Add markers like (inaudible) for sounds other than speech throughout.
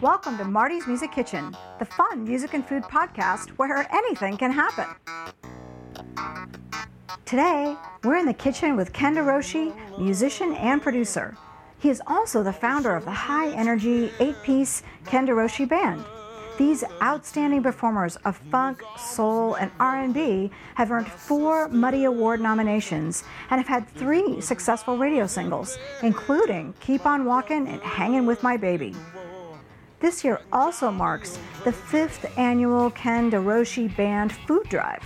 Welcome to Marty's Music Kitchen, the fun music and food podcast where anything can happen. Today, we're in the kitchen with Ken DeRouchie, musician and producer. He is also the founder of the high energy eight piece Ken DeRouchie Band. These outstanding performers of funk, soul, and R&B have earned four Muddy Award nominations and have had three successful radio singles, including Keep On Walkin' and Hangin' With My Baby. This year also marks the fifth annual Ken DeRouchie Band Food Drive.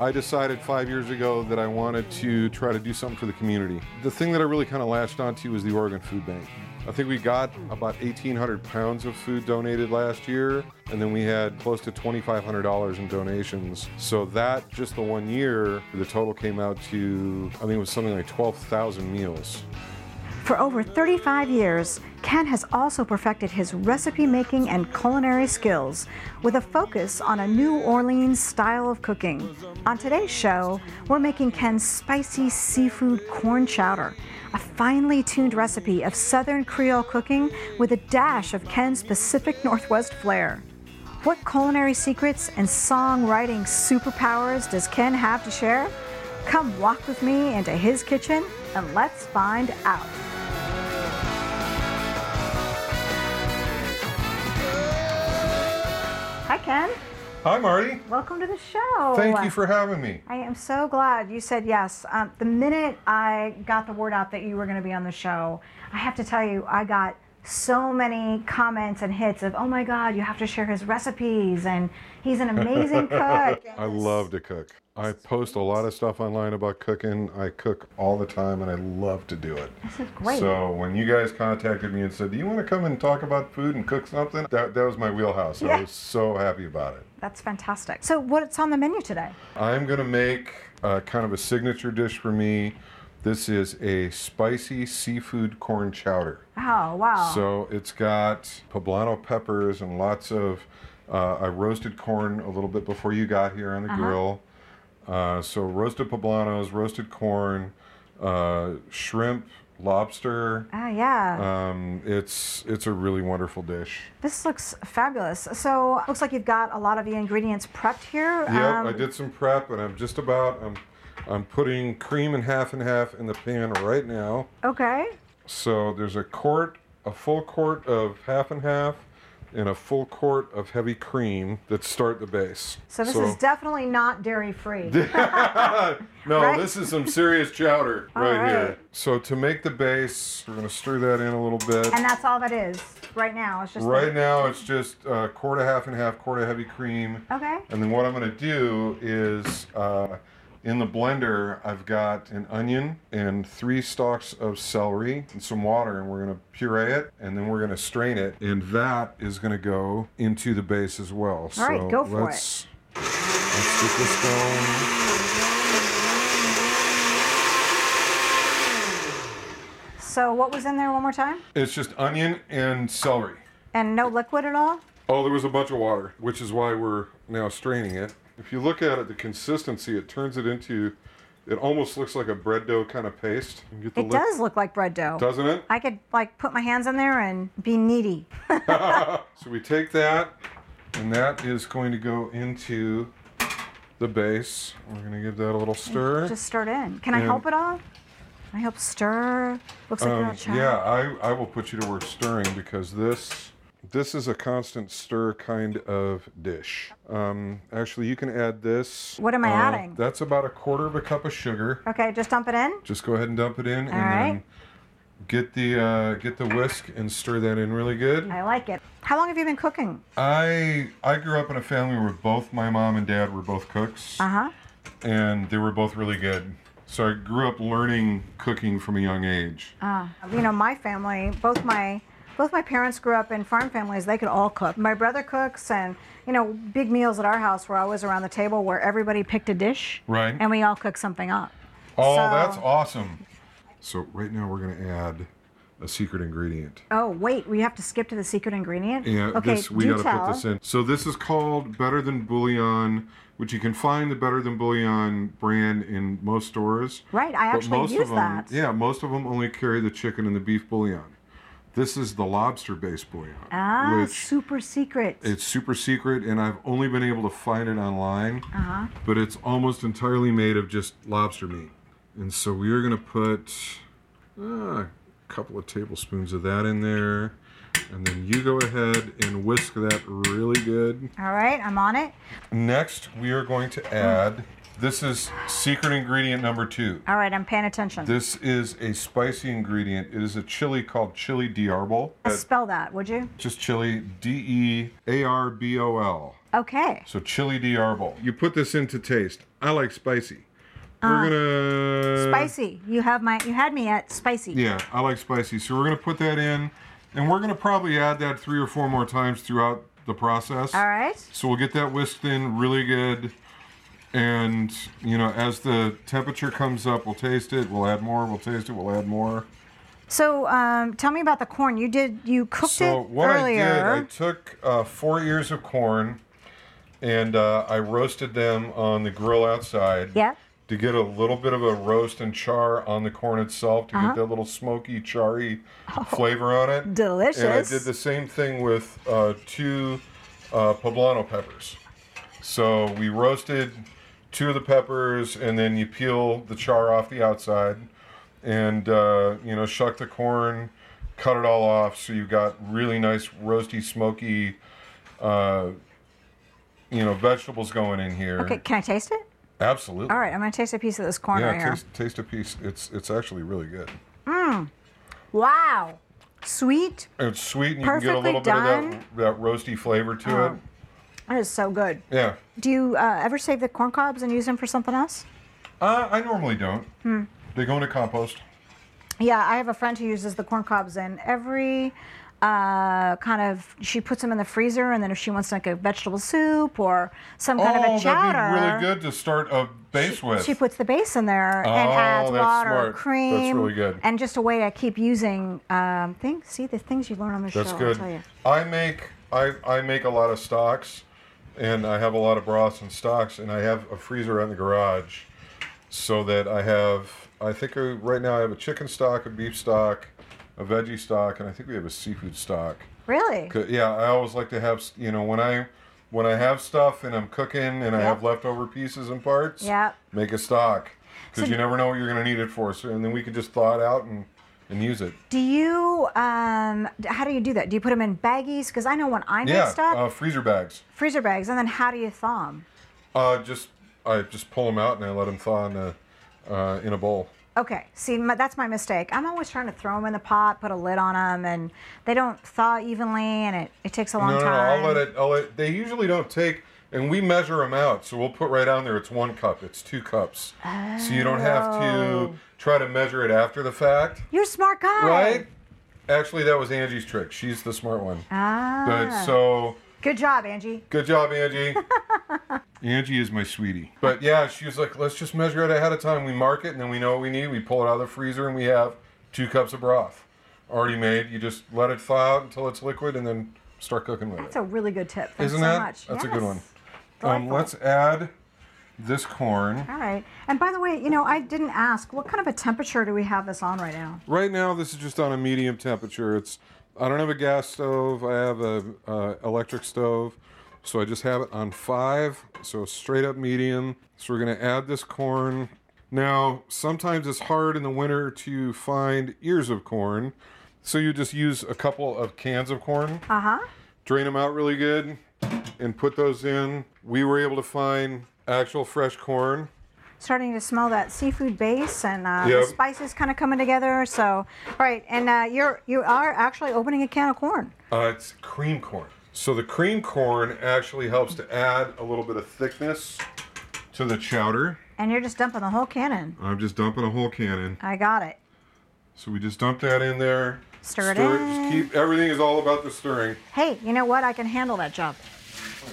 I decided five years ago that I wanted to try to do something for the community. The thing that I really kind of latched onto was the Oregon Food Bank. I think we got about 1,800 pounds of food donated last year, and then we had close to $2,500 in donations. So that, just the one year, the total came out to, I think it was something like 12,000 meals. For over 35 years, Ken has also perfected his recipe making and culinary skills with a focus on a New Orleans style of cooking. On today's show, we're making Ken's spicy seafood corn chowder, a finely tuned recipe of Southern Creole cooking with a dash of Ken's Pacific Northwest flair. What culinary secrets and songwriting superpowers does Ken have to share? Come walk with me into his kitchen and let's find out. Ken. Hi, Marty. Welcome to the show. Thank you for having me. I am so glad you said yes. Um, the minute I got the word out that you were going to be on the show, I have to tell you, I got so many comments and hits of, oh my God, you have to share his recipes, and he's an amazing (laughs) cook. I love to cook. I post a lot of stuff online about cooking. I cook all the time and I love to do it. This is great. So when you guys contacted me and said, "Do you want to come and talk about food and cook something?" That that was my wheelhouse. Yeah. I was so happy about it. That's fantastic. So, what's on the menu today? I'm gonna make uh, kind of a signature dish for me. This is a spicy seafood corn chowder. Oh, wow. So it's got poblano peppers and lots of. Uh, I roasted corn a little bit before you got here on the grill. Uh, so roasted poblanos, roasted corn, uh, shrimp, lobster. Ah, yeah. Um, it's it's a really wonderful dish. this looks fabulous. So, looks like you've got a lot of the ingredients prepped here. Yep, Um, I did some prep, and I'm just about. I'm I'm putting cream in half and half in the pan right now. Okay. So there's a quart, a full quart of half and half, and a full quart of heavy cream that start the base. So, this is definitely not dairy free. (laughs) no, Right? this is some serious chowder right, right. here. So to make the base, we're gonna stir that in a little bit. and that's all that is right now. It's just Right now, it's just uh, quart of half and half, quart of heavy cream. Okay. And then what I'm gonna do is, uh, in the blender, I've got an onion and three stalks of celery and some water, and we're gonna puree it, and then we're gonna strain it, and that is gonna go into the base as well. All right, so go for it. let's, Let's get this going. So, what was in there one more time? It's just onion and celery. And no liquid at all? Oh, there was a bunch of water, which is why we're now straining it. If you look at it, the consistency, it turns it into, it almost looks like a bread dough kind of paste. You get the It lick- does look like bread dough. Doesn't it? I could like put my hands in there and be needy. (laughs) (laughs) So we take that, and that is going to go into the base. We're going to give that a little stir. Just stir it in. Can I help at all? Can I help stir? Looks like Um, not sure. yeah, I, I will put you to work stirring because this this is a constant stir kind of dish. Um, actually, you can add this. What am I uh, adding? That's about a quarter of a cup of sugar. Okay, just dump it in. Just go ahead and dump it in, and right. then get the uh, get the whisk and stir that in really good. I like it. How long have you been cooking? I I grew up in a family where both my mom and dad were both cooks, Uh huh. and they were both really good. So I grew up learning cooking from a young age. Uh, you know, my family, both my both my parents grew up in farm families. They could all cook. My brother cooks, and you know, big meals at our house were always around the table where everybody picked a dish, Right. and we all cooked something up. Oh, So- that's awesome. So right now we're gonna add a secret ingredient. Oh, wait, we have to skip to the secret ingredient? Yeah, okay, this we got to put this in. So this is called Better Than Bouillon, which you can find the Better Than Bouillon brand in most stores. Right, I But actually most use of them, that. yeah, most of them only carry the chicken and the beef bouillon. This is the lobster-based bouillon, Ah, which super secret. it's super secret, and I've only been able to find it online. uh-huh. But it's almost entirely made of just lobster meat, and so we are gonna put uh, a couple of tablespoons of that in there, and then you go ahead and whisk that really good. All right, I'm on it. Next, we are going to add. This is secret ingredient number two. All right, I'm paying attention. This is a spicy ingredient. It is a chili called chili de arbol. Spell that, would you? Just chili, D E A R B O L. Okay. So chili de arbol. You put this in to taste. I like spicy. We're uh, gonna Spicy. You have my you had me at spicy. Yeah, I like spicy. So we're gonna put that in, and we're gonna probably add that three or four more times throughout the process. All right. So we'll get that whisked in really good. And, you know, as the temperature comes up, we'll taste it, we'll add more, we'll taste it, we'll add more. So, um, tell me about the corn. You did you cooked so it what earlier? I did, I took uh, four ears of corn and uh, I roasted them on the grill outside. Yeah. To get a little bit of a roast and char on the corn itself, to Uh-huh. get that little smoky, charry flavor on it. delicious. And I did the same thing with uh, two uh, poblano peppers. So we roasted two of the peppers, and then you peel the char off the outside, and uh, you know shuck the corn, cut it all off, so you've got really nice roasty, smoky, uh, you know vegetables going in here. Okay, can I taste it? Absolutely. All right, I'm gonna taste a piece of this corn Yeah, right here. taste, taste a piece. It's it's actually really good. Mmm. Wow, sweet. It's sweet, and you can get a little bit of that, that roasty flavor to it. Oh. That is so good. Yeah. Do you uh, ever save the corn cobs and use them for something else? Uh, I normally don't. Hmm. They go into compost. Yeah, I have a friend who uses the corn cobs in every uh, kind of. She puts them in the freezer, and then if she wants like a vegetable soup or some kind oh, of a chowder, that'd be really good to start a base with. She puts the base in there and Oh, adds water, smart. That's cream, really good. and just a way to keep using um, things. See the things you learn on the That's show. good. I'll tell you. I make I, I make a lot of stocks, and I have a lot of broths and stocks, and I have a freezer in the garage, so that I have. I think uh, right now I have a chicken stock, a beef stock, a veggie stock, and I think we have a seafood stock. Really? Yeah, I always like to have, you know, when I when I have stuff and I'm cooking and I have leftover pieces and parts, Yep. make a stock because So- you never know what you're going to need it for. So and then we can just thaw it out and and use it. Do you? Um, how do you do that? Do you put them in baggies? Because I know when I make Yeah, stuff, uh, freezer bags. freezer bags, and then how do you thaw them? Uh, just I just pull them out and I let them thaw in a uh, in a bowl. Okay, see, my, that's my mistake. I'm always trying to throw them in the pot, put a lid on them, and they don't thaw evenly, and it, it takes a long no, no, no, time. I'll let it. I'll let. They usually don't take. And we measure them out, so we'll put right on there. It's one cup. It's two cups, so you don't have to Oh. try to measure it after the fact. You're a smart guy. Right? Actually, that was Angie's trick. She's the smart one. Ah. But so Good job, Angie. good job, Angie. (laughs) Angie is my sweetie. But yeah, she was like, let's just measure it ahead of time. We mark it, and then we know what we need. We pull it out of the freezer, and we have two cups of broth already made. You just let it thaw out until it's liquid, and then start cooking with That's it. That's a really good tip. Thanks Isn't so that? much. That's a good one. Um, let's add this corn. All right. And by the way, you know, I didn't ask, what kind of a temperature do we have this on right now? Right now, this is just on a medium temperature. It's I don't have a gas stove. I have a uh, electric stove, so I just have it on five. So straight up medium. So we're gonna add this corn. Now, sometimes it's hard in the winter to find ears of corn, so you just use a couple of cans of corn, Uh huh. drain them out really good, and put those in. We were able to find actual fresh corn. Starting to smell that seafood base and uh, the spices kind of coming together. So, all right. And uh, you're you are actually opening a can of corn. Uh, it's cream corn. So the cream corn actually helps to add a little bit of thickness to the chowder. And you're just dumping the whole can in. I'm just dumping a whole can in. I got it. So we just dump that in there. Stir it Just in. keep everything is all about the stirring. Hey, you know what? I can handle that job.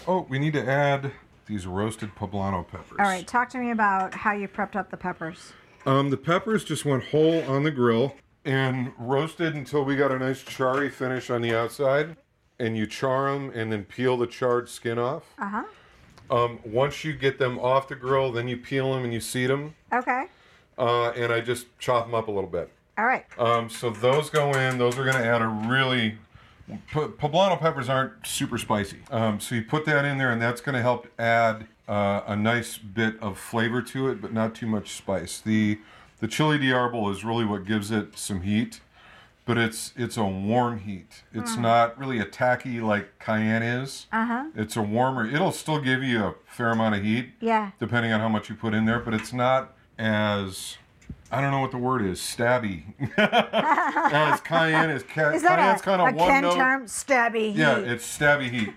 Oh, we need to add these roasted poblano peppers. All right. Talk to me about how you prepped up the peppers. Um, the peppers just went whole on the grill. and roasted until we got a nice charry finish on the outside. And you char them and then peel the charred skin off. Uh huh. Um, once you get them off the grill, then you peel them and you seed them. Okay. Uh, and I just chop them up a little bit. All right. Um, so those go in. Those are going to add a really. Po- poblano peppers aren't super spicy. Um, so you put that in there, and that's going to help add uh, a nice bit of flavor to it, but not too much spice. The the chili de arbol is really what gives it some heat, but it's it's a warm heat. It's not really a tacky like cayenne is. Uh huh. It's a warmer. It'll still give you a fair amount of heat Yeah. depending on how much you put in there, but it's not as I don't know what the word is, stabby. (laughs) as cayenne is. Ca- Is cayenne's kind of one Ken note. term? Stabby Heat. Yeah, it's stabby heat.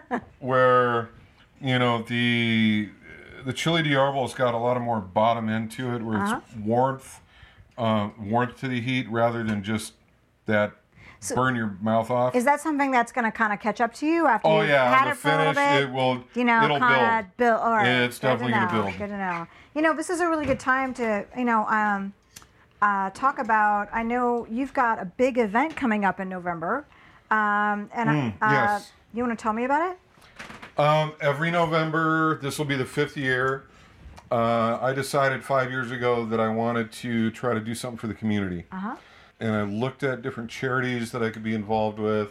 (laughs) where you know the the chili de arbol's got a lot of more bottom end to it, where Uh-huh. it's warmth, uh, warmth to the heat rather than just that burn your mouth off. Is that something that's going to kind of catch up to you after oh you've yeah, had it for a little bit? it will. you know, it'll build. build. All right, It's definitely gonna know, build. Good to know. You know, this is a really good time to, you know, um, uh, talk about. I know you've got a big event coming up in November, um, and Mm, uh, yes. you want to tell me about it? Um, every November, this will be the fifth year. Uh, I decided five years ago that I wanted to try to do something for the community. Uh-huh. And I looked at different charities that I could be involved with.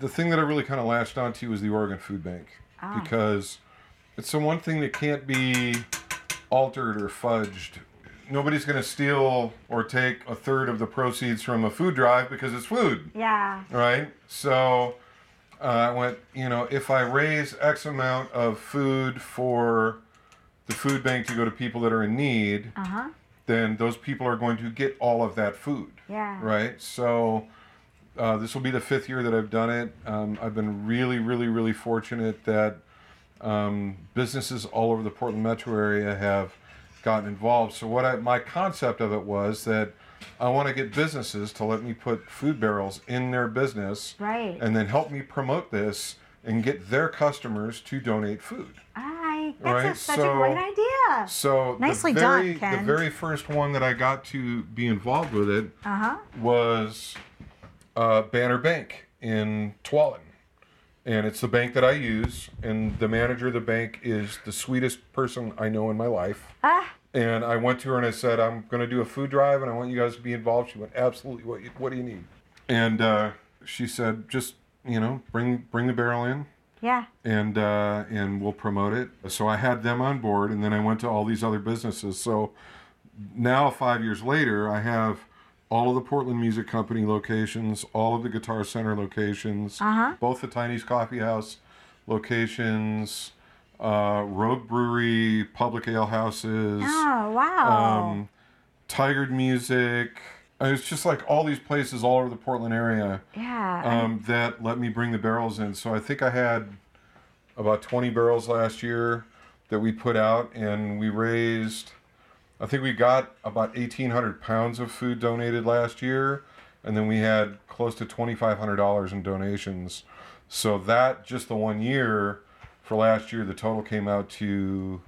The thing that I really kind of latched onto was the Oregon Food Bank because it's the one thing that can't be altered or fudged. Nobody's going to steal or take a third of the proceeds from a food drive because it's food Yeah. right? So uh, I went, you know, if I raise X amount of food for the food bank to go to people that are in need, Uh huh. then those people are going to get all of that food, Yeah. right? So uh, this will be the fifth year that I've done it. Um, I've been really, really, really fortunate that um, businesses all over the Portland metro area have gotten involved. So what I, my concept of it was that I want to get businesses to let me put food barrels in their business, Right. and then help me promote this and get their customers to donate food. I. That's a, Right, such a so- great idea. So Nicely the done, very, Ken. The very first one that I got to be involved with it Uh huh. was uh, Banner Bank in Tualatin. And it's the bank that I use, and the manager of the bank is the sweetest person I know in my life. Ah. And I went to her and I said, I'm going to do a food drive and I want you guys to be involved. She went, Absolutely. What, what do you need? And uh, she said, Just, you know, bring, bring the barrel in Yeah. and uh, and we'll promote it. So I had them on board, and then I went to all these other businesses. So now, five years later, I have all of the Portland Music Company locations, all of the Guitar Center locations, Uh-huh. both the Tiny's Coffee House locations, uh, Rogue Brewery, Public Ale Houses, Oh wow. um, Tigard Music. Uh, It's just like all these places all over the Portland area yeah. um, that let me bring the barrels in. So I think I had about 20 barrels last year that we put out, and we raised, I think we got about 1,800 pounds of food donated last year, and then we had close to $2,500 in donations. So that just the one year for last year, the total came out to,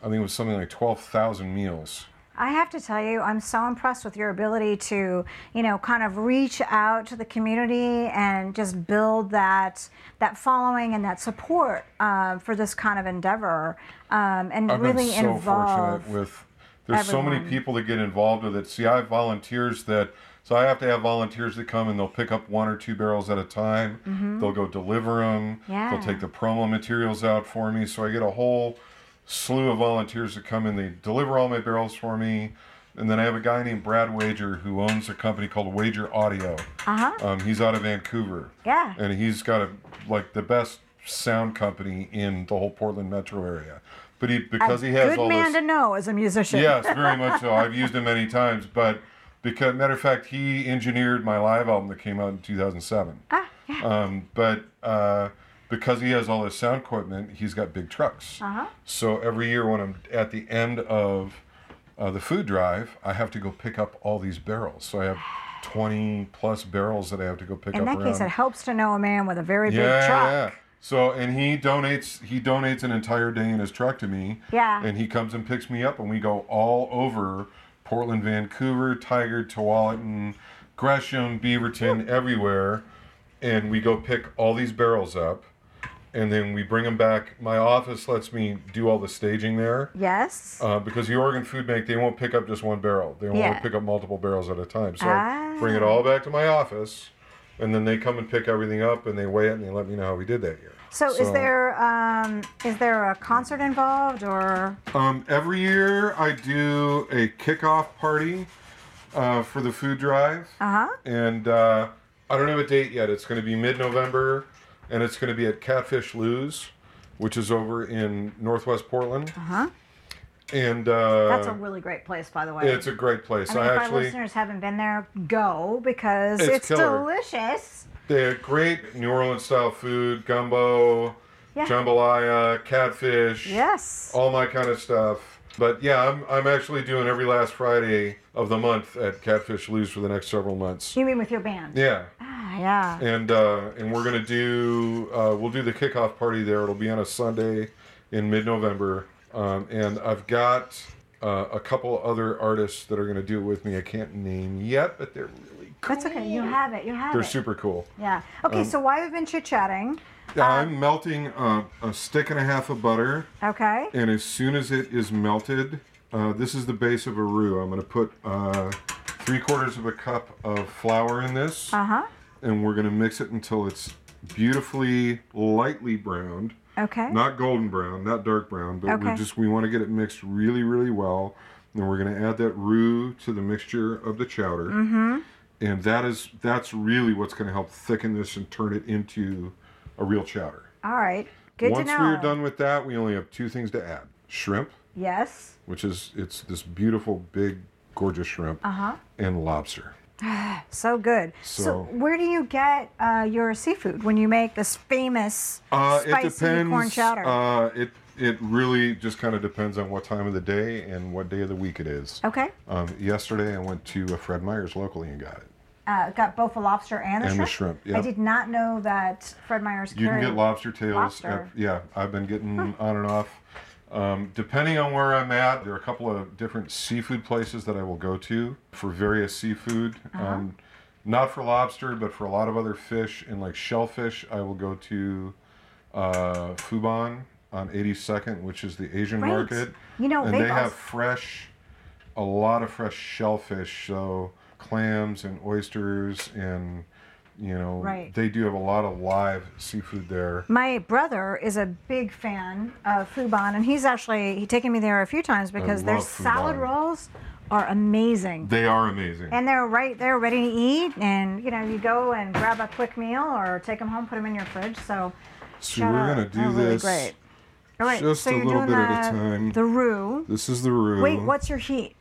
I think it was something like 12,000 meals. I have to tell you, I'm so impressed with your ability to, you know, kind of reach out to the community and just build that that following and that support uh, for this kind of endeavor, um, and I've really been so involve. fortunate with. There's so many people that get involved with it. See, I have volunteers that. So I have to have volunteers that come and they'll pick up one or two barrels at a time. They'll go deliver them. Mm-hmm. Yeah. They'll take the promo materials out for me. So I get a whole slew of volunteers that come in. They deliver all my barrels for me. And then I have a guy named Brad Wager who owns a company called Wager Audio. Uh huh. Um, he's out of Vancouver Yeah. and he's got a like the best sound company in the whole Portland metro area. But he because a he has good all man this. to know as a musician. yes, very (laughs) much so. I've used him many times, but because matter of fact, he engineered my live album that came out in 2007. Ah, yeah. Um, but uh, because he has all this sound equipment, he's got big trucks. Uh huh. So every year when I'm at the end of uh, the food drive, I have to go pick up all these barrels. So I have 20 plus barrels that I have to go pick In up that around. case, it helps to know a man with a very big yeah, truck. yeah. So and he donates he donates an entire day in his truck to me. Yeah. And he comes and picks me up and we go all over Portland, Vancouver, Tigard, Tualatin, Gresham, Beaverton, everywhere, and we go pick all these barrels up, and then we bring them back. My office lets me do all the staging there. Yes. Uh, because the Oregon Food Bank, they won't pick up just one barrel. They will Yeah. pick up multiple barrels at a time. So Ah. I bring it all back to my office, and then they come and pick everything up, and they weigh it, and they let me know how we did that year. so, is there um, is there a concert involved or Um, every year I do a kickoff party uh, for the food drive, uh huh? and uh, I don't have a date yet. It's going to be mid-November, and it's going to be at Catfish Lou's, which is over in Northwest Portland. Uh huh. And uh, That's a really great place, by the way. it's a great place. I mean, I if our listeners haven't been there, go because It's it's, delicious. they have great New Orleans style food, gumbo, Yeah. jambalaya, catfish. Yes. all my kind of stuff. But yeah, I'm, I'm actually doing every last Friday of the month at Catfish Lou's for the next several months. You mean with your band? Yeah, Ah, yeah. and uh, and we're gonna do uh, we'll do the kickoff party there. It'll be on a Sunday in mid-November, um, and I've got uh, a couple other artists that are gonna do it with me. I can't name yet, but they're really cool. That's okay. You have it. You have it. They're it. super cool. Yeah. Okay. so why we've been chit chatting? Yeah, I'm melting a, a stick and a half of butter. Okay. And as soon as it is melted, uh, this is the base of a roux. I'm going to put uh, three quarters of a cup of flour in this, Uh huh. And we're going to mix it until it's beautifully lightly browned, Okay. not golden brown, not dark brown, but we just we want to get it mixed really, really well. And we're going to add that roux to the mixture of the chowder, mm-hmm. and that is that's really what's going to help thicken this and turn it into a real chowder. All right. Good Once to know. we're done with that, we only have two things to add: shrimp Yes. which is it's this beautiful big gorgeous shrimp Uh huh. and lobster (sighs) So good. So, So- where do you get uh, your seafood when you make this famous uh, spicy depends corn chowder? uh, it it really just kind of depends on what time of the day and what day of the week it is okay. um, yesterday i went to uh, fred meyer's locally and got it Uh, got both the lobster and the And the shrimp. shrimp, I did not know that Fred Meyer's you can get lobster tails lobster. At, yeah i've been getting on and off um, depending on where i'm at there are a couple of different seafood places that i will go to for various seafood Uh-huh. um, not for lobster but for a lot of other fish and like shellfish i will go to uh, Fubonn on 82nd, which is the Asian Right. market. You know, and they've also- fresh, a lot of fresh shellfish, so clams and oysters, and you know, Right. they do have a lot of live seafood there. My brother is a big fan of Fubonn, and he's actually he's taken me there a few times because their salad rolls are amazing. They are amazing. and they're right there ready to eat, and you know you go and grab a quick meal or take them home, put them in your fridge. So, so we're gonna do They're really this great. All right, just so a you're little doing bit the, at a time. The roux. This is the roux. Wait, what's your heat?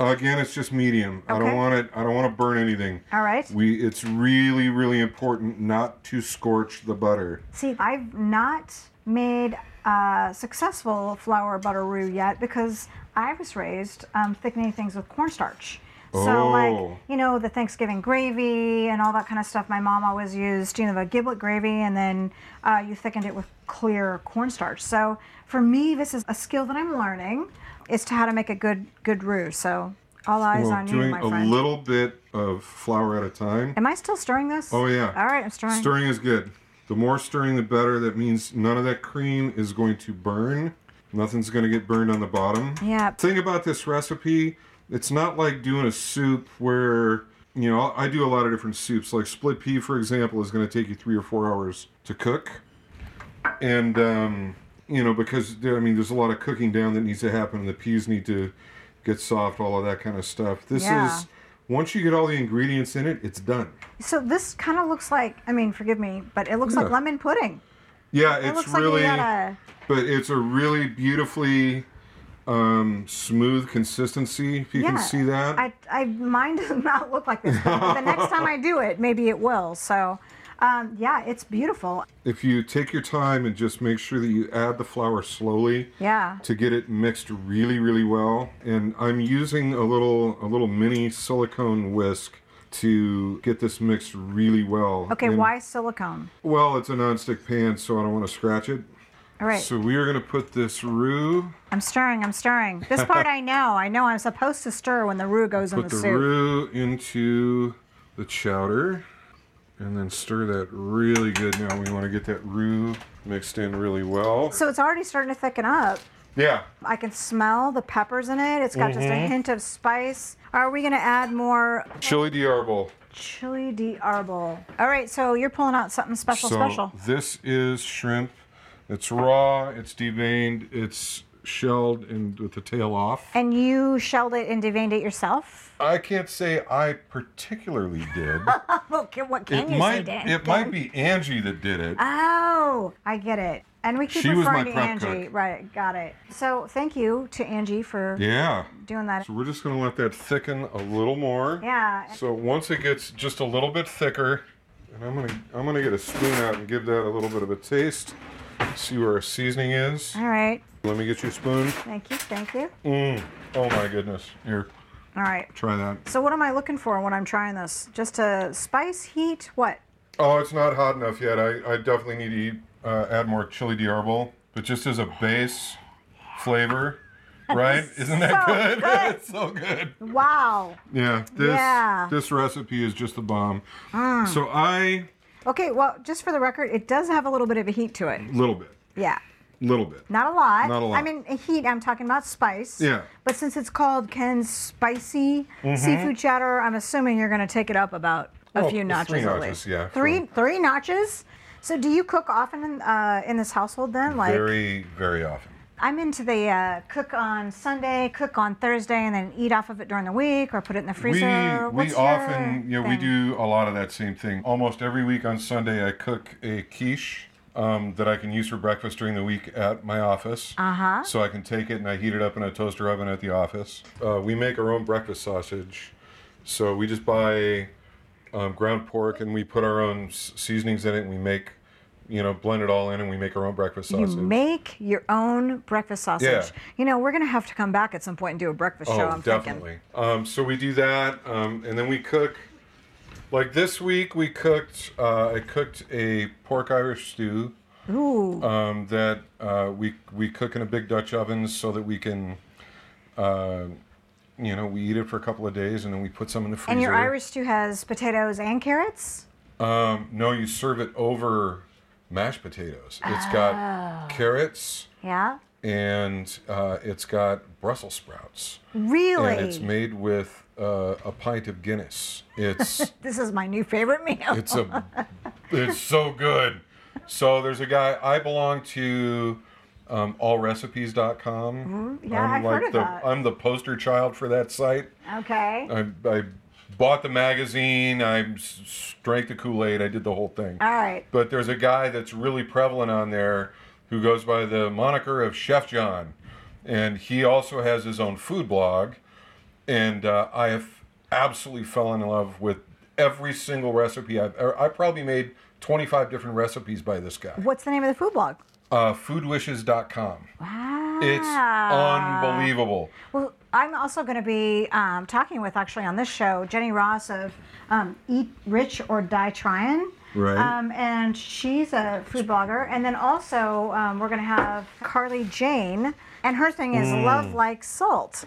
Again, it's just medium. I don't want it. I don't want to burn anything. All right. We. It's really, really important not to scorch the butter. See, I've not made a successful flour butter roux yet because I was raised um, thickening things with cornstarch. So, Oh. like, you know, the Thanksgiving gravy and all that kind of stuff, my mom always used, you know, the giblet gravy, and then uh, you thickened it with clear cornstarch. So, for me, this is a skill that I'm learning is to how to make a good good roux. So, all eyes Well, on you, doing my a little bit of flour at a time. Am I still stirring this? Oh yeah. All right, I'm stirring. Stirring is good. The more stirring, the better. That means none of that cream is going to burn. Nothing's going to get burned on the bottom. Yeah. Thing about this recipe, it's not like doing a soup where you know I do a lot of different soups. Like split pea, for example, is going to take you three or four hours to cook, and um, you know because there, I mean there's a lot of cooking down that needs to happen. And the peas need to get soft, all of that kind of stuff. This Yeah. is once you get all the ingredients in it, it's done. So this kind of looks like, I mean, forgive me, but it looks like lemon pudding. Yeah, It it's looks really, like got a but it's a really beautifully um, smooth consistency. If you can Yeah, see that. I, I mine does not look like this, but the next time I do it, maybe it will. So, um, yeah, it's beautiful. if you take your time and just make sure that you add the flour slowly Yeah. to get it mixed really, really well. And I'm using a little a little mini silicone whisk to get this mixed really well. Okay, And- why silicone? Well, it's a nonstick pan, so I don't want to scratch it. All right. So we are going to put this roux, I'm stirring. I'm stirring. This part I (laughs) know. I know I'm supposed to stir when the roux goes in put the, the soup. roux into the chowder, and then stir that really good. Now we want to get that roux mixed in really well. So it's already starting to thicken up. Yeah. I can smell the peppers in it. It's got just a Mm-hmm. hint of spice. Are we going to add more Chili de arbol. chili de arbol? All right, so you're pulling out something special, so special. this is shrimp. It's raw. It's deveined. It's shelled and with the tail off. And you shelled it and deveined it yourself? I can't say I particularly did. (laughs) Okay, what can it you might. say, Dan? It might be Angie that did it. Oh, I get it. And we keep She referring to Angie. cook. Right, got it. So thank you to Angie for Yeah. doing that. So we're just gonna let that thicken a little more. Yeah. So once it gets just a little bit thicker, and I'm gonna I'm gonna get a spoon out and give that a little bit of a taste. See where our seasoning is. All right. Let me get you a spoon. Thank you. Thank you. Mm. Oh my goodness. Here, All right. try that. So what am I looking for when I'm trying this? Just a spice, heat, what? Oh, it's not hot enough yet. I, I definitely need to eat, uh, add more chili de arbol, but just as a base flavor, (laughs) right? Isn't that So good? (laughs) good. it's so good. Wow. Yeah, this Yeah. Mm. this recipe is just a bomb. So I Okay, well, just for the record, it does have a little bit of a heat to it. A little bit, Yeah. A little bit. Not a lot. Not a lot. I mean, heat, I'm talking about spice. Yeah. But since it's called Ken's Spicy Mm-hmm. Seafood Chowder, I'm assuming you're going to take it up about a Oh, few notches at notches, least. yeah, Three, from- three notches? So do you cook often in, uh, in this household then? Like, Very, very often. I'm into the uh, cook on Sunday, cook on Thursday, and then eat off of it during the week or put it in the freezer. we What's your often you know we do a lot of that same thing. Almost every week on Sunday, I cook a quiche um, that I can use for breakfast during the week at my office. Uh-huh. So I can take it and I heat it up in a toaster oven at the office. Uh, we make our own breakfast sausage, so we just buy um, ground pork and we put our own s- seasonings in it and we make, you know, blend it all in and we make our own breakfast sausage. You make your own breakfast sausage. Yeah. You know, we're going to have to come back at some point and do a breakfast show, Oh, I'm thinking. definitely. Um, so we do that, um, and then we cook. Like this week, we cooked. Uh, I cooked a pork Irish stew Ooh. um, that uh, we we cook in a big Dutch oven so that we can, uh, you know, we eat it for a couple of days and then we put some in the freezer. and your Irish stew has potatoes and carrots? Um, no, you serve it over mashed potatoes. It's Oh. got carrots Yeah. and uh, it's got Brussels sprouts. Really? And it's made with uh, a pint of Guinness. It's (laughs) this is my new favorite meal. it's a it's so good. So there's a guy I belong to um, allrecipes.com. Mm-hmm. yeah, I'm I've like heard of the that. I'm the poster child for that site. okay. I, I bought the magazine. I drank the Kool Aid. I did the whole thing. All right. But there's a guy that's really prevalent on there who goes by the moniker of Chef John. And he also has his own food blog. And uh, I have absolutely fell in love with every single recipe I've ever. I probably made 25 different recipes by this guy. What's the name of the food blog? Uh, foodwishes.com. Wow. It's unbelievable. Well, I'm also going to be um, talking with actually on this show Jenny Ross of um, Eat Rich or Die Tryin'. Right. Um, and she's a food blogger. And then also um, we're going to have Carly Jane, and her thing is Mm. Love Like Salt.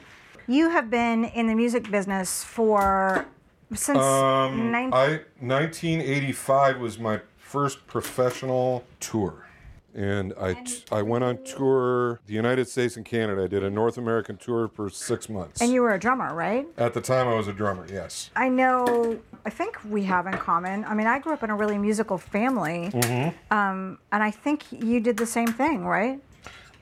You have been in the music business for since Um, nine- I 1985 was my first professional tour, and I t- I went on tour the United States and Canada. I did a North American tour for six months. and you were a drummer, right? At the time, I was a drummer. Yes. I know. I think we have in common. I mean, I grew up in a really musical family, Mm-hmm. um, and I think you did the same thing, right?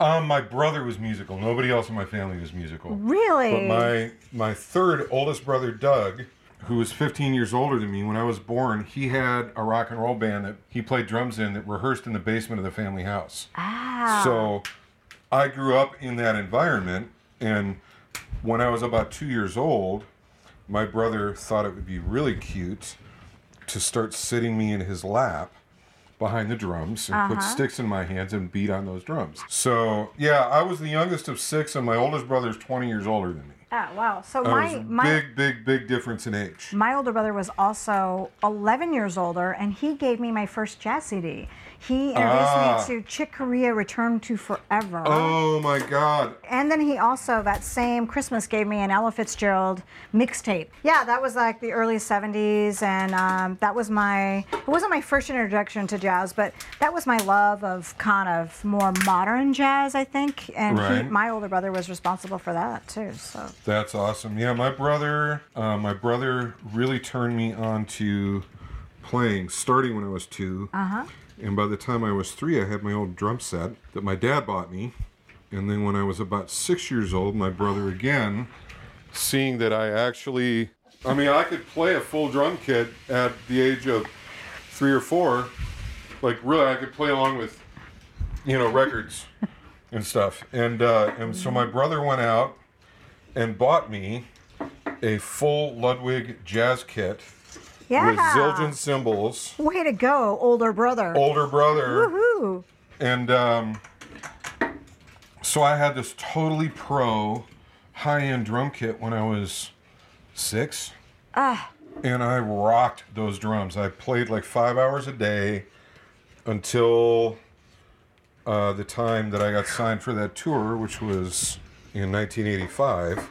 Um, my brother was musical. Nobody else in my family was musical. Really? But my my third oldest brother, Doug, who was 15 years older than me when I was born, he had a rock and roll band that he played drums in that rehearsed in the basement of the family house. ah. So I grew up in that environment, and when I was about two years old, my brother thought it would be really cute to start sitting me in his lap behind the drums and put sticks in my hands and beat on those drums. So yeah, I was the youngest of six, and my oldest brother is 20 years older than me. Ah, wow. So was my my big, big, big difference in age. my older brother was also 11 years older, and he gave me my first jazz CD. He introduced Ah. me to Chick Corea Return to Forever. Oh my God. And then he also, that same Christmas, gave me an Ella Fitzgerald mixtape. Yeah, that was like the early 70s, and um, that was my, it wasn't my first introduction to jazz, but that was my love of kind of more modern jazz, I think. And he, my older brother was responsible for that too. So, That's awesome. Yeah, my brother, uh, my brother really turned me on to playing, starting when I was two. uh huh. And by the time I was three, I had my old drum set that my dad bought me. And then when I was about six years old, my brother again, seeing that I actually, I mean, I could play a full drum kit at the age of three or four. Like, really, I could play along with, you know, records and stuff. And, uh, and so my brother went out and bought me a full Ludwig jazz kit Yeah. with Zildjian cymbals. Way to go, older brother. Older brother. Woohoo. And um, so I had this totally pro high end drum kit when I was six. Ah. And I rocked those drums. I played like five hours a day until uh, the time that I got signed for that tour, which was in 1985.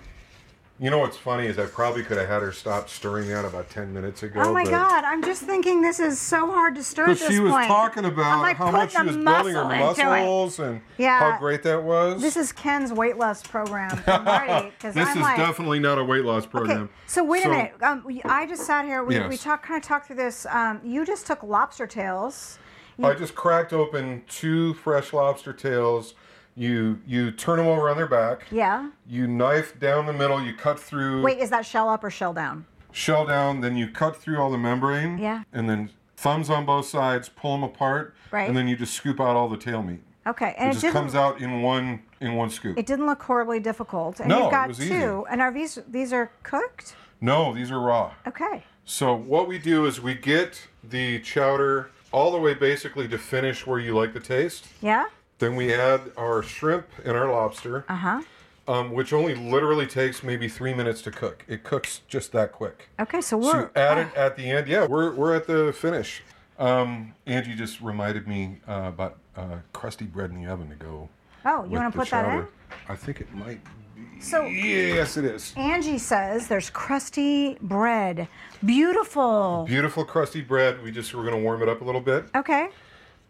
You know what's funny is I probably could have had her stop stirring that about 10 minutes ago. Oh my God! I'm just thinking this is so hard to stir But she was point. talking about like how much she was building her muscle into it. muscles and Yeah. how great that was. This is Ken's weight loss program Marty This I'm is like, definitely not a weight loss program. okay. So wait So- a minute. Um, we- I just sat here. We, we Yes. talked kind of talked through this. Um, you just took lobster tails. I just cracked open two fresh lobster tails. You you turn them over on their back. Yeah. You knife down the middle. You cut through. Wait, is that shell up or shell down? Shell down. Then you cut through all the membrane. Yeah. And then thumbs on both sides. Pull them apart. Right. And then you just scoop out all the tail meat. Okay, It, and it, just comes out in one in one scoop. It didn't look horribly difficult. And No, you've it got was two. easy. And are these these are cooked? no, these are raw. Okay. So what we do is we get the chowder all the way basically to finish where you like the taste. Yeah. Then we add our shrimp and our lobster, Uh huh. um, which only literally takes maybe three minutes to cook. It cooks just that quick. Okay, so So we're you add it at the end. Yeah, we're, we're at the finish. Um, Angie just reminded me uh, about uh, crusty bread in the oven to go. Oh, you want to put that in? I think it might be. So- yes, it is. Angie says there's crusty bread. Beautiful. Beautiful crusty bread. We just we're gonna warm it up a little bit, Okay.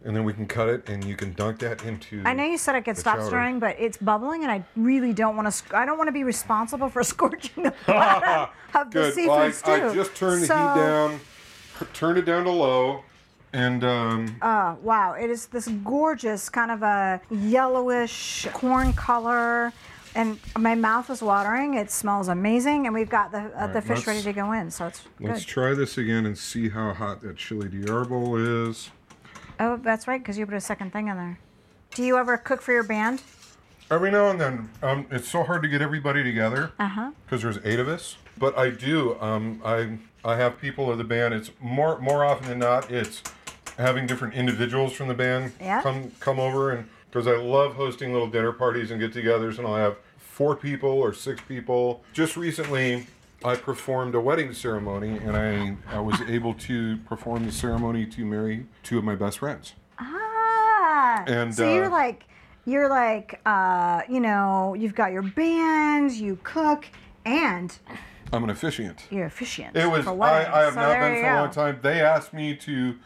And then we can cut it, and you can dunk that into. I know you said I could stop chowder. stirring, but it's bubbling, and I really don't want to. I don't want to be responsible for (laughs) scorching the (laughs) bottom of the Good. seafood Well, I, stew. I just turned the heat down, turned it down to low, and um, Uh, wow, it is this gorgeous kind of a yellowish corn color, and my mouth is watering. It smells amazing, and we've got the uh, the fish ready to go in, so it's let's good. try this again and see how hot that chili de arbol is. Oh, that's right, because you put a second thing in there. Do you ever cook for your band? Every now and then, um, it's so hard to get everybody together because there's eight of us. But I do. Um, I I have people of the band. It's more more often than not. It's having different individuals from the band Yeah. come come over and because I love hosting little dinner parties and get-togethers, and I'll have four people or six people. Just recently, I performed a wedding ceremony, and I I was able to perform the ceremony to marry two of my best friends. Ah. And, so you're uh, like, you're like, uh, you know, you've got your band, you cook, and I'm an officiant. you're officiant. It was. I. I have So not been for a long time. They asked me to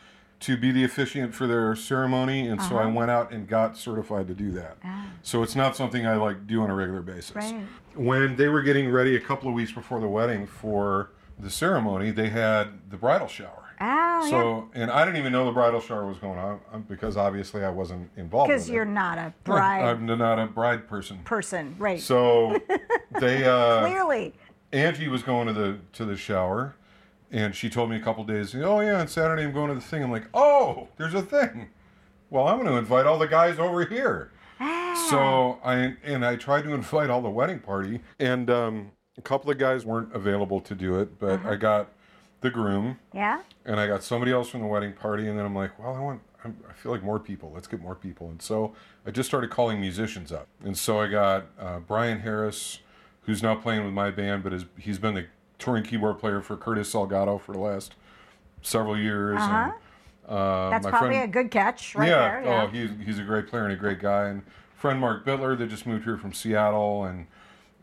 to be the officiant for their ceremony, and so I Uh-huh. went out and got certified to do that. Ah. So it's not something I like do on a regular basis. Right. When they were getting ready a couple of weeks before the wedding for the ceremony, they had the bridal shower. Oh, yeah. So, and I didn't even know the bridal shower was going on um, because obviously I wasn't involved. Because with you're not a bride I'm not a bride person. person, right? So they (laughs) uh, Clearly. Angie was going to the to the shower, and she told me a couple days. Oh yeah, on Saturday I'm going to the thing. I'm like, oh, there's a thing. Well, I'm going to invite all the guys over here. Ah. So I and I tried to invite all the wedding party, and um, a couple of guys weren't available to do it, but Uh-huh. I got the groom yeah. and I got somebody else from the wedding party, and then I'm like, well, I want, I'm, I feel like more people. Let's get more people, and so I just started calling musicians up, and so I got uh, Brian Harris, who's now playing with my band, but is he's been the touring keyboard player for Curtis Salgado for the last several years, Uh-huh. and Uh, That's probably friend- a good catch right yeah. there. Yeah. Oh, he's he's a great player and a great guy. And friend Mark Bitler that just moved here from Seattle and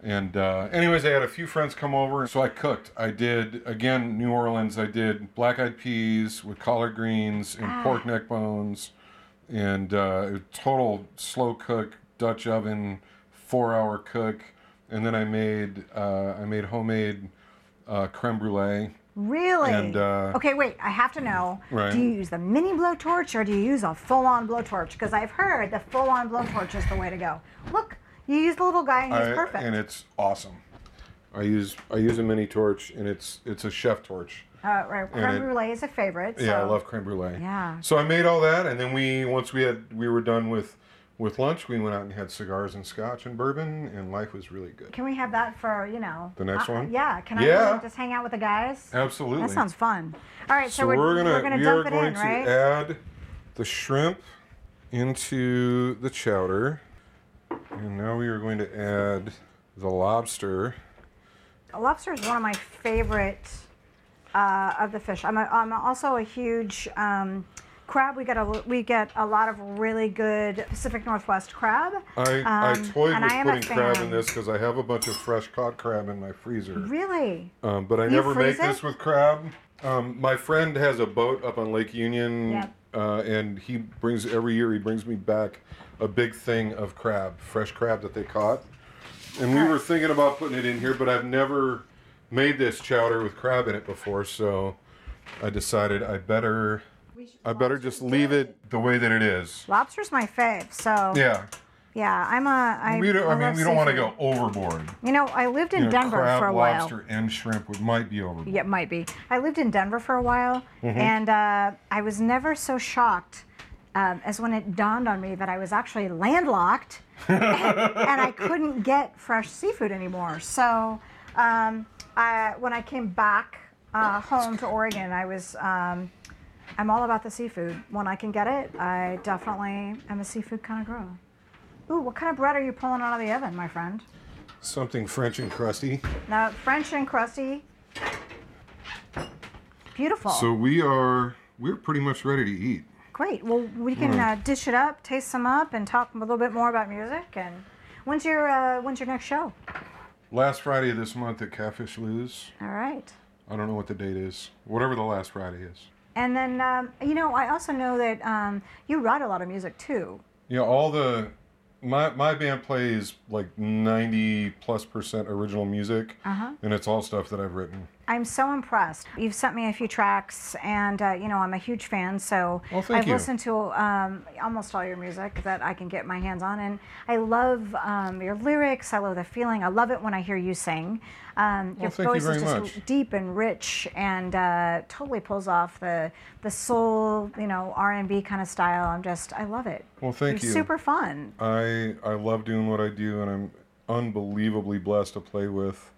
and uh, anyways, I had a few friends come over, so I cooked. I did again New Orleans. I did black eyed peas with collard greens and Ah. pork neck bones, and uh, a total slow cook Dutch oven, four hour cook. And then I made uh, I made homemade uh, creme brulee. Really? And, uh, okay, wait. I have to know. Right. Do you use the mini blowtorch or do you use a full-on blowtorch? Because I've heard the full-on blowtorch is the way to go. Look, you use the little guy and he's I- perfect. and it's awesome. I use I use a mini torch, and it's it's a chef torch. uh, right, creme it- brulee is a favorite. Yeah, I love creme brulee. Yeah. So I made all that, and then we once we had we were done with with lunch, we went out and had cigars and scotch and bourbon, and life was really good. Can we have that for you know The next uh, one? Yeah. Can I Yeah. really just hang out with the guys? Absolutely. That sounds fun. All right, so, so we're, gonna, we're gonna we dump are it going in, to right? add the shrimp into the chowder, and now we are going to add the lobster. Lobster is one of my favorite uh, of the fish. I'm, a, I'm also a huge um, crab. We get a we get a lot of really good Pacific Northwest crab. I, I Um, toyed and with I putting crab in this because I have a bunch of fresh caught crab in my freezer. Really? Um, but I never make it? this with crab. Um, my friend has a boat up on Lake Union, Yep. uh, and he brings every year. He brings me back a big thing of crab, fresh crab that they caught. And we were thinking about putting it in here, but I've never made this chowder with crab in it before, so I decided I better I better just leave it the way that it is. Lobster's my fave. So yeah, Yeah, I'm a. I, we don't. I I mean, we don't want to go overboard. You know, I lived in You know, Denver crab, for a while. lobster, and shrimp would might be overboard. Yeah, it might be. I lived in Denver for a while, Mm-hmm. and uh, I was never so shocked um, as when it dawned on me that I was actually landlocked and, (laughs) and I couldn't get fresh seafood anymore. So um, I, when I came back uh, home to Oregon, I was. Um, I'm all about the seafood. When I can get it, I definitely am a seafood kind of girl. Ooh, what kind of bread are you pulling out of the oven, my friend? Something French and crusty. Now, French and crusty. Beautiful. So we are we're pretty much ready to eat. Great. Well, we can uh, dish it up, taste some up, and talk a little bit more about music. And when's your uh, when's your next show? Last Friday of this month at Catfish Lou's. All right. I don't know what the date is. Whatever the last Friday is. And then um, you know, I also know that um, you write a lot of music too. Yeah, all the my my band plays like ninety plus percent original music, Uh-huh. and it's all stuff that I've written. I'm so impressed. You've sent me a few tracks, and uh, you know I'm a huge fan. So Well, I've you. listened to um, almost all your music that I can get my hands on, and I love um, your lyrics. I love the feeling. I love it when I hear you sing. Um, your thank you voice very is just much. deep and rich, and uh, totally pulls off the the soul, you know, R&B kind of style. I'm just, I love it. Well, thank You're you. Super fun. I I love doing what I do, and I'm unbelievably blessed to play with.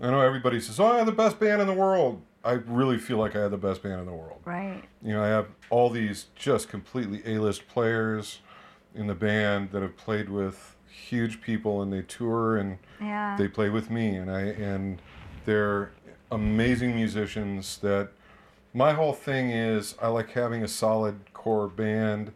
I know everybody says, "Oh, I have the best band in the world." I really feel like I have the best band in the world. Right. You know, I have all these just completely A-list players in the band that have played with huge people, and they tour and Yeah. they play with me, and I and they're amazing musicians. That my whole thing is, I like having a solid core band,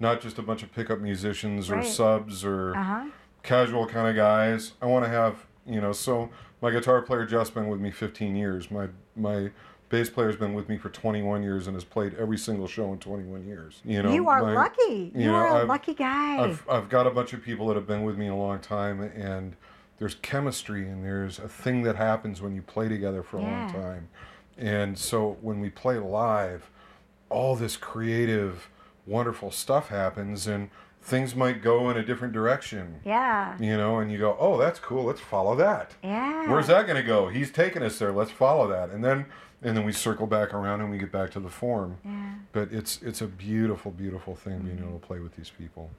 not just a bunch of pickup musicians or Right. subs or uh huh. casual kind of guys. I want to have, you know, so my guitar player Jeff's been with me 15 years. My my bass player's been with me for 21 years and has played every single show in 21 years. You know, you are my- lucky. You, you know, are a I've- lucky guy. I've I've got a bunch of people that have been with me a long time and there's chemistry and there's a thing that happens when you play together for a long time. And so when we play live, all this creative, wonderful stuff happens and things might go in a different direction. yeah. You know, and you go, "Oh, that's cool. Let's follow that." Yeah. Where's that going to go? He's taking us there. Let's follow that. And then and then we circle back around and we get back to the form. Yeah. But it's it's a beautiful beautiful thing being able to play with these people.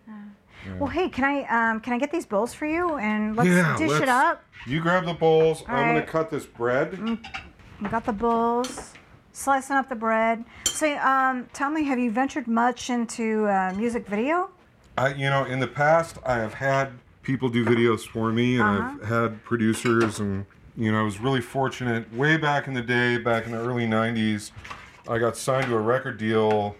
Well, hey, can I um, can I get these bowls for you and let's Yeah, dish it let's- up? You grab the bowls. I'm gonna cut this bread. We got the bowls, slicing up the bread. So, um, tell me, have you ventured much into uh, music video? I, you know, in the past, I have had people do videos for me, and Uh-huh. I've had producers, and you know, I was really fortunate. Way back in the day, back in the early '90s, I got signed to a record deal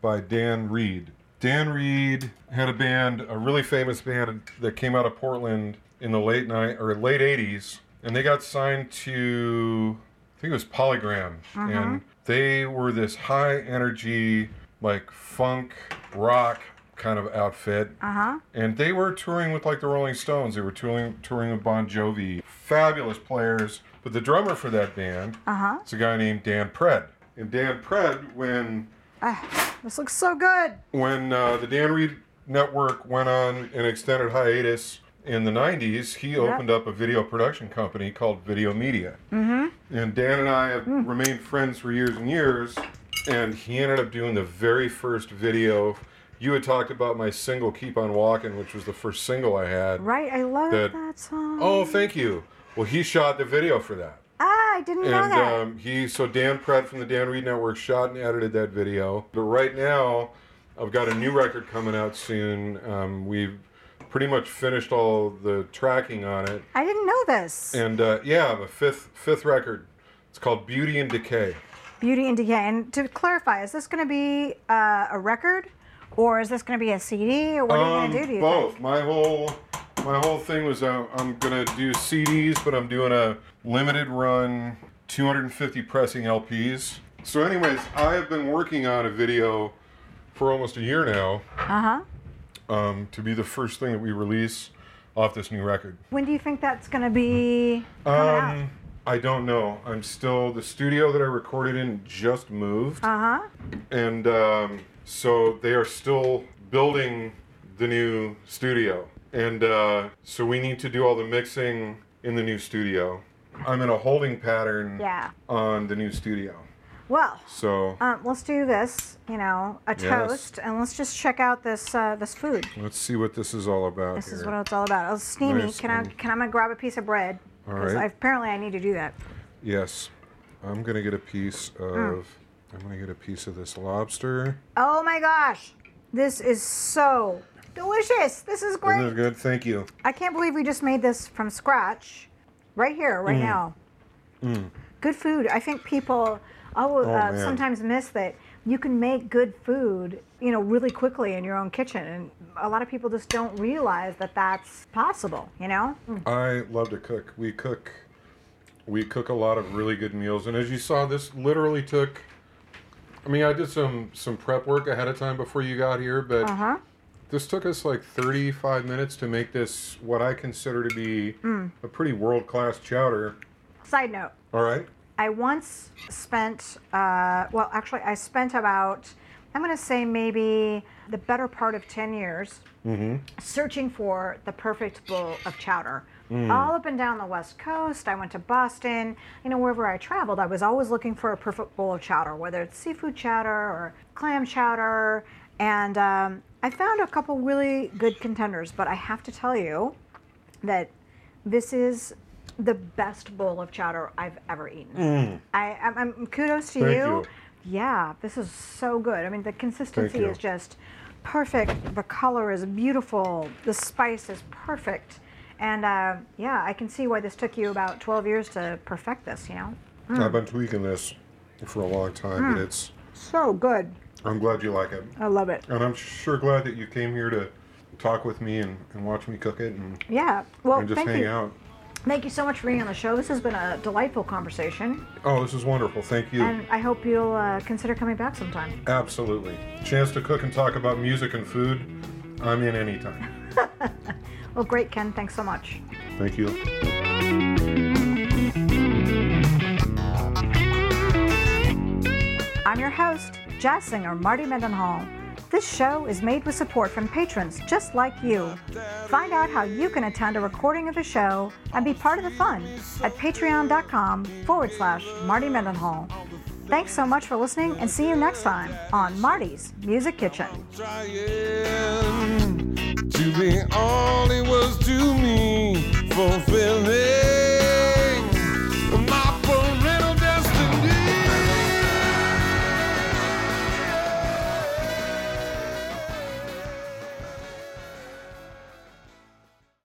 by Dan Reed. Dan Reed had a band, a really famous band that came out of Portland in the late night or late 80s, and they got signed to I think it was Polygram, and they were this high energy, like funk rock kind of outfit. Uh huh. And they were touring with like the Rolling Stones. They were touring touring with Bon Jovi. Fabulous players. But the drummer for that band Uh huh. is a guy named Dan Pred. And Dan Pred, when Ah, this looks so good. when uh, the Dan Reed Network went on an extended hiatus in the 90s, he opened up a video production company called Video Media. Mm-hmm. And Dan and I have remained friends for years and years. And he ended up doing the very first video. You had talked about my single "Keep on Walking," which was the first single I had. Right, I love That- that, song. Oh, thank you. Well, he shot the video for that. ah, I didn't know And that. um, he, so Dan Pred from the Dan Reed Network shot and edited that video. But right now, I've got a new record coming out soon. Um, we've pretty much finished all the tracking on it, I didn't know this. and uh, yeah, the fifth fifth record. It's called Beauty and Decay. Beauty and Decay. And to clarify, is this going to be uh, a record, or is this going to be a CD, or what are you going to do? Do you Um, both. think? My whole my whole thing was uh, I'm gonna do CDs, but I'm doing a limited run 250 pressing LPs. So, anyways, I have been working on a video for almost a year now Uh huh. um, to be the first thing that we release off this new record. When do you think that's going to be coming out? Um, I don't know. I'm still the studio that I recorded in just moved. Uh huh. and um, so they are still building the new studio and uh, so we need to do all the mixing in the new studio i'm in a holding pattern Yeah. on the new studio Well, so um, let's do this. You know, a Yes. toast, and let's just check out this uh, this food. let's see what this is all about This here is what it's all about. It's steamy. Nice can I can I gonna grab a piece of bread? All right. I, apparently I need to do that. yes i'm gonna get a piece Mm. I'm gonna get a piece of this lobster Oh my gosh, this is so delicious. This is great. it good thank you I can't believe we just made this from scratch, right here, Mm. right now. Good food. I think people oh, uh, man. sometimes miss that you can make good food, you know, really quickly in your own kitchen, and a lot of people just don't realize that that's possible. You know. I love to cook. We cook we cook a lot of really good meals and as you saw this literally took I mean I did some some prep work ahead of time before you got here but Uh huh. this took us like 35 minutes to make this what I consider to be a pretty world-class chowder. Side note. All right? I once spent, uh, well, actually, I spent about, I'm going to say maybe the better part of 10 years searching for the perfect bowl of chowder. All up and down the West Coast. I went to Boston. You know, wherever I traveled, I was always looking for a perfect bowl of chowder, whether it's seafood chowder or clam chowder. And um, I found a couple really good contenders, but I have to tell you that this is the best bowl of chowder I've ever eaten. I, I'm, I'm kudos to Thank you. you. Yeah, this is so good. I mean, the consistency is just perfect. The color is beautiful. The spice is perfect. And uh, yeah, I can see why this took you about 12 years to perfect this, you know? I've been tweaking this for a long time, and it's So good. I'm glad you like it. I love it. And I'm sure glad that you came here to talk with me and, and watch me cook it and, Yeah. Well, and just hang you. out. Thank you so much for being on the show. This has been a delightful conversation, Oh, this is wonderful. Thank you. and I hope you'll uh, consider coming back sometime. Absolutely. Chance to cook and talk about music and food. I'm in anytime. (laughs) Well, great, Ken. Thanks so much. Thank you. I'm your host, jazz singer Marty Mendenhall. This show is made with support from patrons just like you. Find out how you can attend a recording of the show and be part of the fun at patreon.com forward slash Marty Mendenhall. Thanks so much for listening and see you next time on Marty's Music Kitchen be all he was to me, fulfilling.